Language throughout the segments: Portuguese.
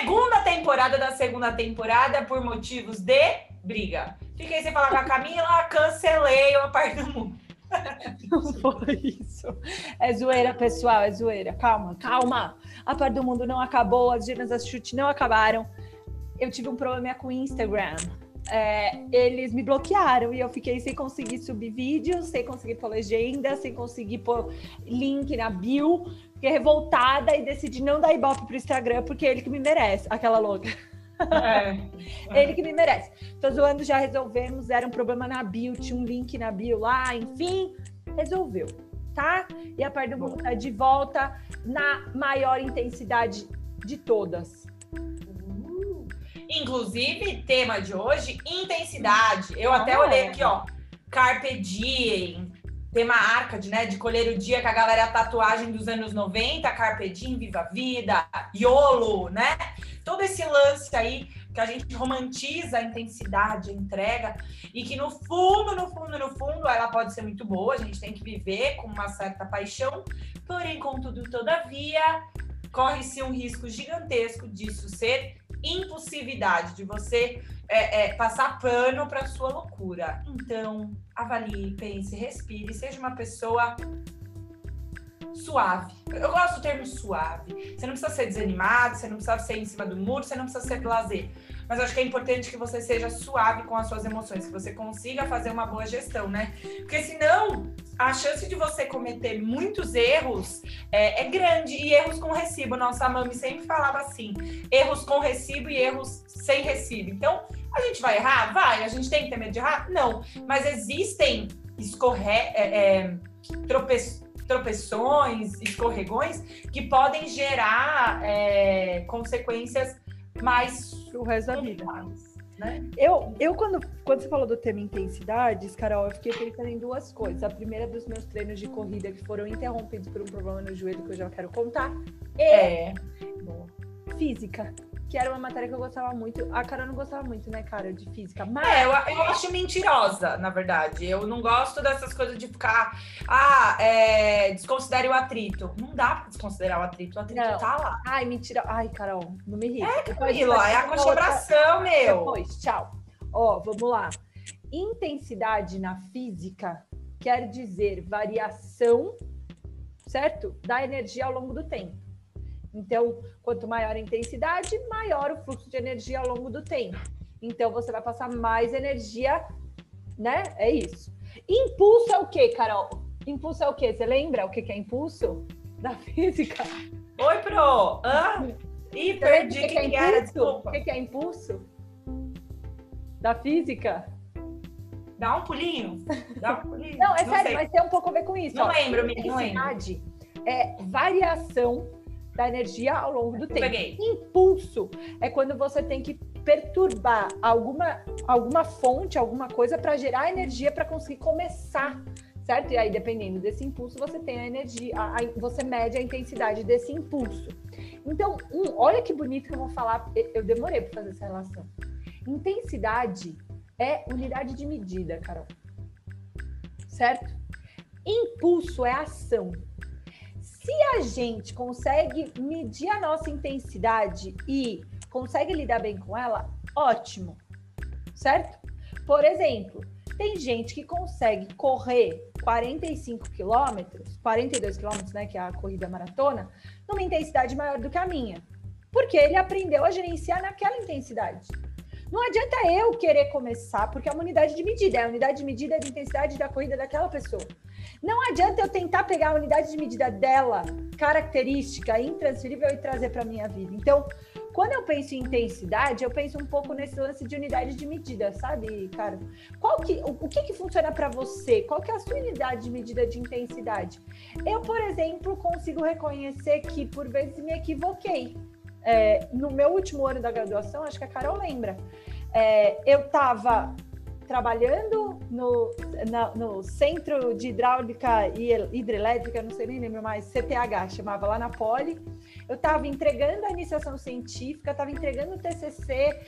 Segunda temporada da segunda temporada por motivos de briga. Fiquei sem falar com a Camila, cancelei uma parte do mundo. Não foi isso. É zoeira, pessoal, é zoeira. Calma, calma. A parte do mundo não acabou, as Ginas da Chute não acabaram. Eu tive um problema com o Instagram. É, eles me bloquearam e eu fiquei sem conseguir subir vídeos, sem conseguir pôr legenda, sem conseguir pôr link na bio. Fiquei revoltada e decidi não dar ibope pro Instagram, porque é ele que me merece, aquela louca. É. ele que me merece. Tô zoando, já resolvemos. Era um problema na bio, tinha um link na bio lá, enfim, resolveu, tá? E a parte do mundo tá de volta na maior intensidade de todas. Inclusive, tema de hoje, intensidade. Eu até olhei aqui, ó. Carpe diem, tema Arcade, né? De colher o dia que a galera tatuagem dos anos 90, Carpe diem, Viva Vida, YOLO, né? Todo esse lance aí que a gente romantiza a intensidade, a entrega, e que no fundo, no fundo, no fundo, ela pode ser muito boa, a gente tem que viver com uma certa paixão, porém, contudo, todavia, corre-se um risco gigantesco disso ser impulsividade, de você é, é, passar pano para sua loucura. Então, avalie, pense, respire, seja uma pessoa suave. Eu gosto do termo suave. Você não precisa ser desanimado, você não precisa ser em cima do muro, você não precisa ser blazer. Mas acho que é importante que você seja suave com as suas emoções, que você consiga fazer uma boa gestão, né? Porque senão a chance de você cometer muitos erros é, é, grande e erros com recibo. Nossa mãe sempre falava assim: erros com recibo e erros sem recibo. Então, a gente vai errar? Vai. A gente tem que ter medo de errar? Não. Mas existem escorre... É, é, trope... tropeções, escorregões que podem gerar é, consequências mais o resto da vida. Né? Eu, eu quando, quando você falou do tema intensidades, Carol, eu fiquei pensando em duas coisas. A primeira dos meus treinos de corrida que foram interrompidos por um problema no joelho que eu já quero contar. É. Bom, física que era uma matéria que eu gostava muito. A Carol não gostava muito, né, cara, de física. Mas... É, eu, eu acho mentirosa, na verdade. Eu não gosto dessas coisas de ficar. Ah, é, desconsidere o atrito. Não dá pra desconsiderar o atrito. O atrito não. tá lá. Ai, mentira. Ai, Carol, não me irrita. É, Camila, é a conchebração, meu. Depois, tchau. Ó, vamos lá. Intensidade na física quer dizer variação, certo? Da energia ao longo do tempo. Então, quanto maior a intensidade, maior o fluxo de energia ao longo do tempo. Então, você vai passar mais energia, né? É isso. Impulso é o quê, Carol? Impulso é o quê? Você lembra o que é impulso? Da física? Oi, Pro! Hã? Ih, perdi o que, que, é era, desculpa. O que é impulso? Da física? Dá um pulinho. Dá um pulinho. Não, é não sério, sei. mas tem um pouco a ver com isso. Não ó. lembro, não lembro. É variação da energia ao longo do tempo. Peguei. Impulso é quando você tem que perturbar alguma, alguma fonte, alguma coisa para gerar energia para conseguir começar, certo? E aí, dependendo desse impulso, você tem a energia, a, a, você mede a intensidade desse impulso. Então, um, olha que bonito que eu vou falar, eu demorei para fazer essa relação. Intensidade é unidade de medida, Carol. Certo? Impulso é ação. Se a gente consegue medir a nossa intensidade e consegue lidar bem com ela, ótimo, certo? Por exemplo, tem gente que consegue correr 45 quilômetros, 42 quilômetros, né, que é a corrida maratona, numa intensidade maior do que a minha, porque ele aprendeu a gerenciar naquela intensidade. Não adianta eu querer começar, porque é uma unidade de medida, é a unidade de medida de intensidade da corrida daquela pessoa. Não adianta eu tentar pegar a unidade de medida dela, característica, intransferível, e trazer para minha vida. Então, quando eu penso em intensidade, eu penso um pouco nesse lance de unidade de medida, sabe, cara? Qual que, o, o que, que funciona para você? Qual que é a sua unidade de medida de intensidade? Eu, por exemplo, consigo reconhecer que por vezes me equivoquei. É, no meu último ano da graduação, acho que a Carol lembra, é, eu estava trabalhando no, na, no Centro de Hidráulica e Hidrelétrica, não sei nem lembro mais, CTH, chamava lá na Poli. Eu estava entregando a iniciação científica, estava entregando o TCC,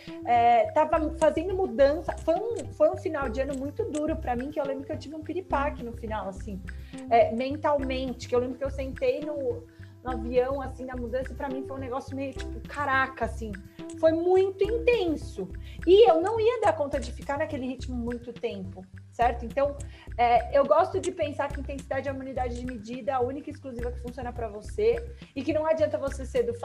estava é, fazendo mudança. Foi um, foi um final de ano muito duro para mim, que eu lembro que eu tive um piripaque no final, assim, é, mentalmente, que eu lembro que eu sentei no no avião, assim, na mudança, para mim foi um negócio meio tipo, caraca, assim, foi muito intenso. E eu não ia dar conta de ficar naquele ritmo muito tempo, certo? Então, é, eu gosto de pensar que intensidade é uma unidade de medida, a única e exclusiva que funciona para você, e que não adianta você ser do 5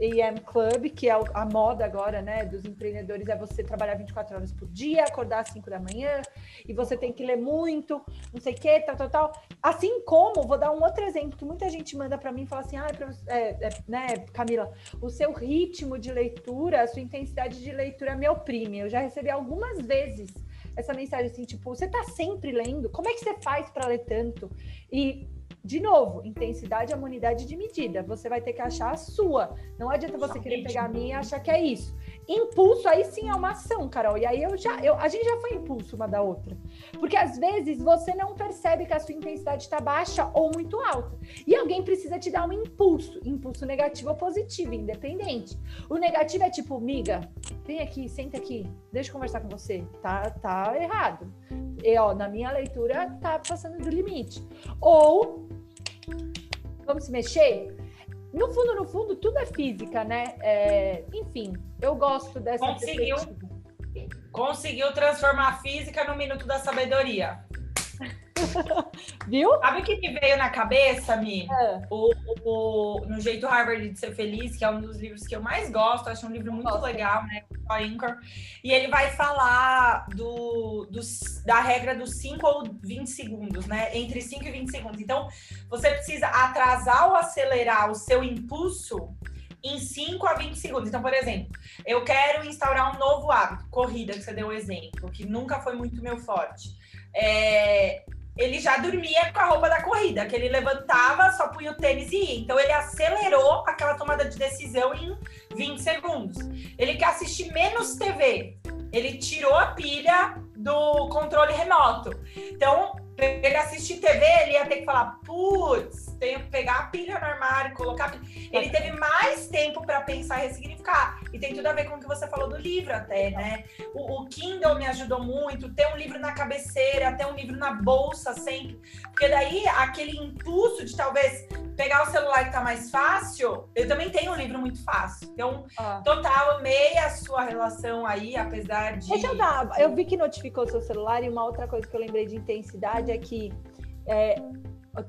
AM Club, que é a moda agora, né, dos empreendedores, é você trabalhar 24 horas por dia, acordar às 5 da manhã, e você tem que ler muito, não sei o que, tal, tal, tal. Assim como, vou dar um outro exemplo, que muita gente manda para mim e fala assim, ah, é, é, né, Camila, o seu ritmo de leitura, a sua intensidade de leitura me oprime. Eu já recebi algumas vezes essa mensagem assim, tipo, você tá sempre lendo? Como é que você faz para ler tanto? E de novo, intensidade é uma unidade de medida. Você vai ter que achar a sua. Não adianta você querer pegar a minha e achar que é isso. Impulso aí sim é uma ação, Carol. E aí eu já, eu, a gente já foi impulso uma da outra. Porque às vezes você não percebe que a sua intensidade está baixa ou muito alta. E alguém precisa te dar um impulso, impulso negativo ou positivo, independente. O negativo é tipo, miga, vem aqui, senta aqui, deixa eu conversar com você. Tá, tá errado. E, ó, na minha leitura, tá passando do limite. Ou vamos se mexer? No fundo, no fundo, tudo é física, né? É, enfim, eu gosto dessa Conseguiu, conseguiu transformar a física no minuto da sabedoria. Viu? Sabe o que me veio na cabeça, Mi? É. O, o, no Jeito Harvard de Ser Feliz, que é um dos livros que eu mais gosto, acho um livro muito Nossa. legal, né? O Anchor. E ele vai falar do, do, da regra dos 5 ou 20 segundos, né? Entre 5 e 20 segundos. Então, você precisa atrasar ou acelerar o seu impulso em 5 a 20 segundos. Então, por exemplo, eu quero instaurar um novo hábito, corrida, que você deu o um exemplo, que nunca foi muito meu forte. É, ele já dormia com a roupa da corrida, que ele levantava, só punha o tênis e ia. Então ele acelerou aquela tomada de decisão em 20 segundos. Ele quer assistir menos TV. Ele tirou a pilha do controle remoto. Então, ele assistir TV, ele ia ter que falar, putz, tenho que pegar a pilha no armário, colocar. Ele teve mais tempo para pensar e ressignificar. E tem tudo a ver com o que você falou do livro, até, né? O, o, Kindle me ajudou muito, ter um livro na cabeceira, ter um livro na bolsa sempre. Porque daí aquele impulso de talvez pegar o celular que tá mais fácil, eu também tenho um livro muito fácil. Então, ah. total, amei a sua relação aí, apesar de. Deixa eu dar. Eu vi que notificou o seu celular e uma outra coisa que eu lembrei de intensidade é que. É,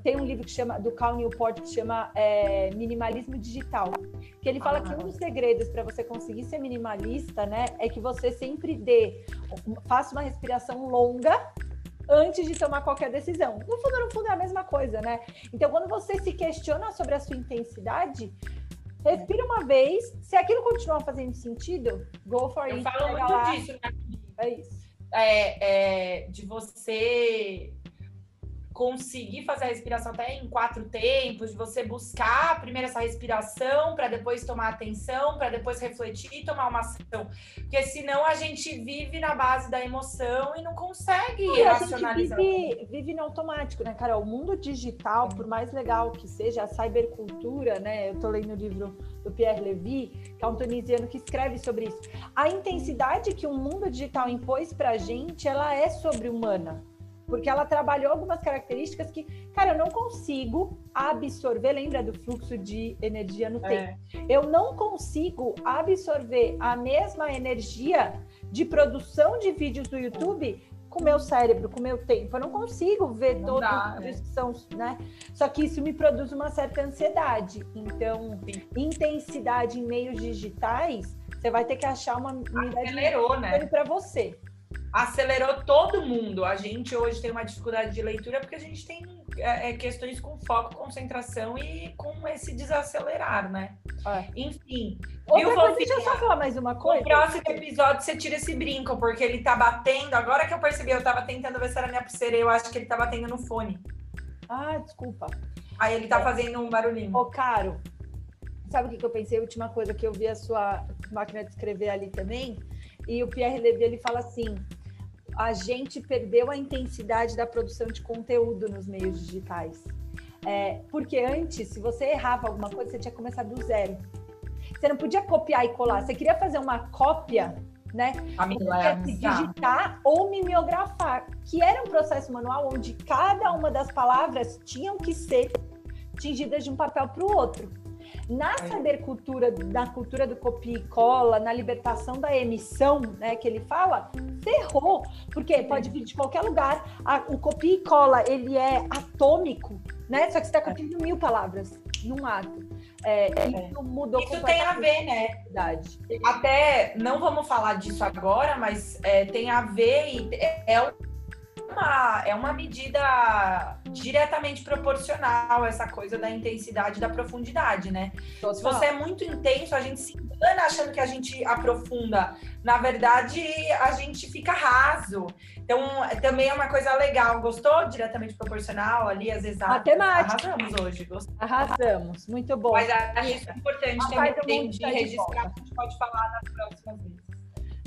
tem um livro que chama do Cal Newport que chama é, Minimalismo Digital, que ele fala ah. que um dos segredos para você conseguir ser minimalista, né, é que você sempre dê, faça uma respiração longa antes de tomar qualquer decisão. No fundo, no fundo é a mesma coisa, né? Então, quando você se questiona sobre a sua intensidade, respira uma vez. Se aquilo continuar fazendo sentido, go for Eu it. Eu falo muito lá. disso, né? É isso. É, é, de você conseguir fazer a respiração até em quatro tempos, de você buscar primeiro essa respiração para depois tomar atenção, para depois refletir e tomar uma ação. Porque senão a gente vive na base da emoção e não consegue e racionalizar. A gente vive, vive no automático, né, cara? O mundo digital, por mais legal que seja, a cybercultura, né? Eu tô lendo o livro do Pierre Levy, que é um tunisiano que escreve sobre isso. A intensidade que o mundo digital impôs pra gente, ela é sobre-humana porque ela trabalhou algumas características que, cara, eu não consigo absorver. Lembra do fluxo de energia no tempo? É. Eu não consigo absorver a mesma energia de produção de vídeos do YouTube com o meu cérebro, com o meu tempo. Eu não consigo ver não todos dá, os que são, né? Só que isso me produz uma certa ansiedade. Então, Sim. intensidade em meios digitais, você vai ter que achar uma medida né? para você acelerou todo mundo. A gente hoje tem uma dificuldade de leitura porque a gente tem é, é questões com foco, concentração e com esse desacelerar, né? É. Enfim. Outra viu, coisa, deixa eu só falar mais uma coisa. No próximo episódio você tira esse brinco, porque ele tá batendo. Agora que eu percebi, eu tava tentando ver se era minha pulseira, eu acho que ele tá batendo no fone. Ah, desculpa. Aí ele tá é. fazendo um barulhinho. Ô, Caro, sabe o que, que eu pensei? A última coisa que eu vi a sua máquina de escrever ali também. E o Pierre Levy, ele fala assim: a gente perdeu a intensidade da produção de conteúdo nos meios digitais. É, porque antes, se você errava alguma coisa, você tinha que começar do zero. Você não podia copiar e colar. Você queria fazer uma cópia, né? Você digitar ou mimeografar, que era um processo manual onde cada uma das palavras tinham que ser tingidas de um papel para o outro. Na cybercultura, na cultura do copia e cola, na libertação da emissão, né, que ele fala, ferrou, porque pode vir de qualquer lugar. A, o copia e cola, ele é atômico, né? Só que você está copiando mil palavras num ato. É, é. Isso mudou Isso tem a ver, né? Verdade. Até, não vamos falar disso agora, mas é, tem a ver e é, é uma, é uma medida diretamente proporcional essa coisa da intensidade e da profundidade, né? Total. Se você é muito intenso, a gente se engana achando que a gente aprofunda. Na verdade, a gente fica raso. Então, também é uma coisa legal. Gostou? Diretamente proporcional ali, às vezes. Matemática. Arrasamos hoje. Gostou? Arrasamos. Muito bom. Mas acho importante também de registrar. A gente pode falar nas próximas vezes.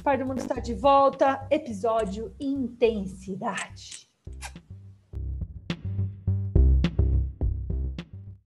Pai do Mundo está de volta, episódio Intensidade.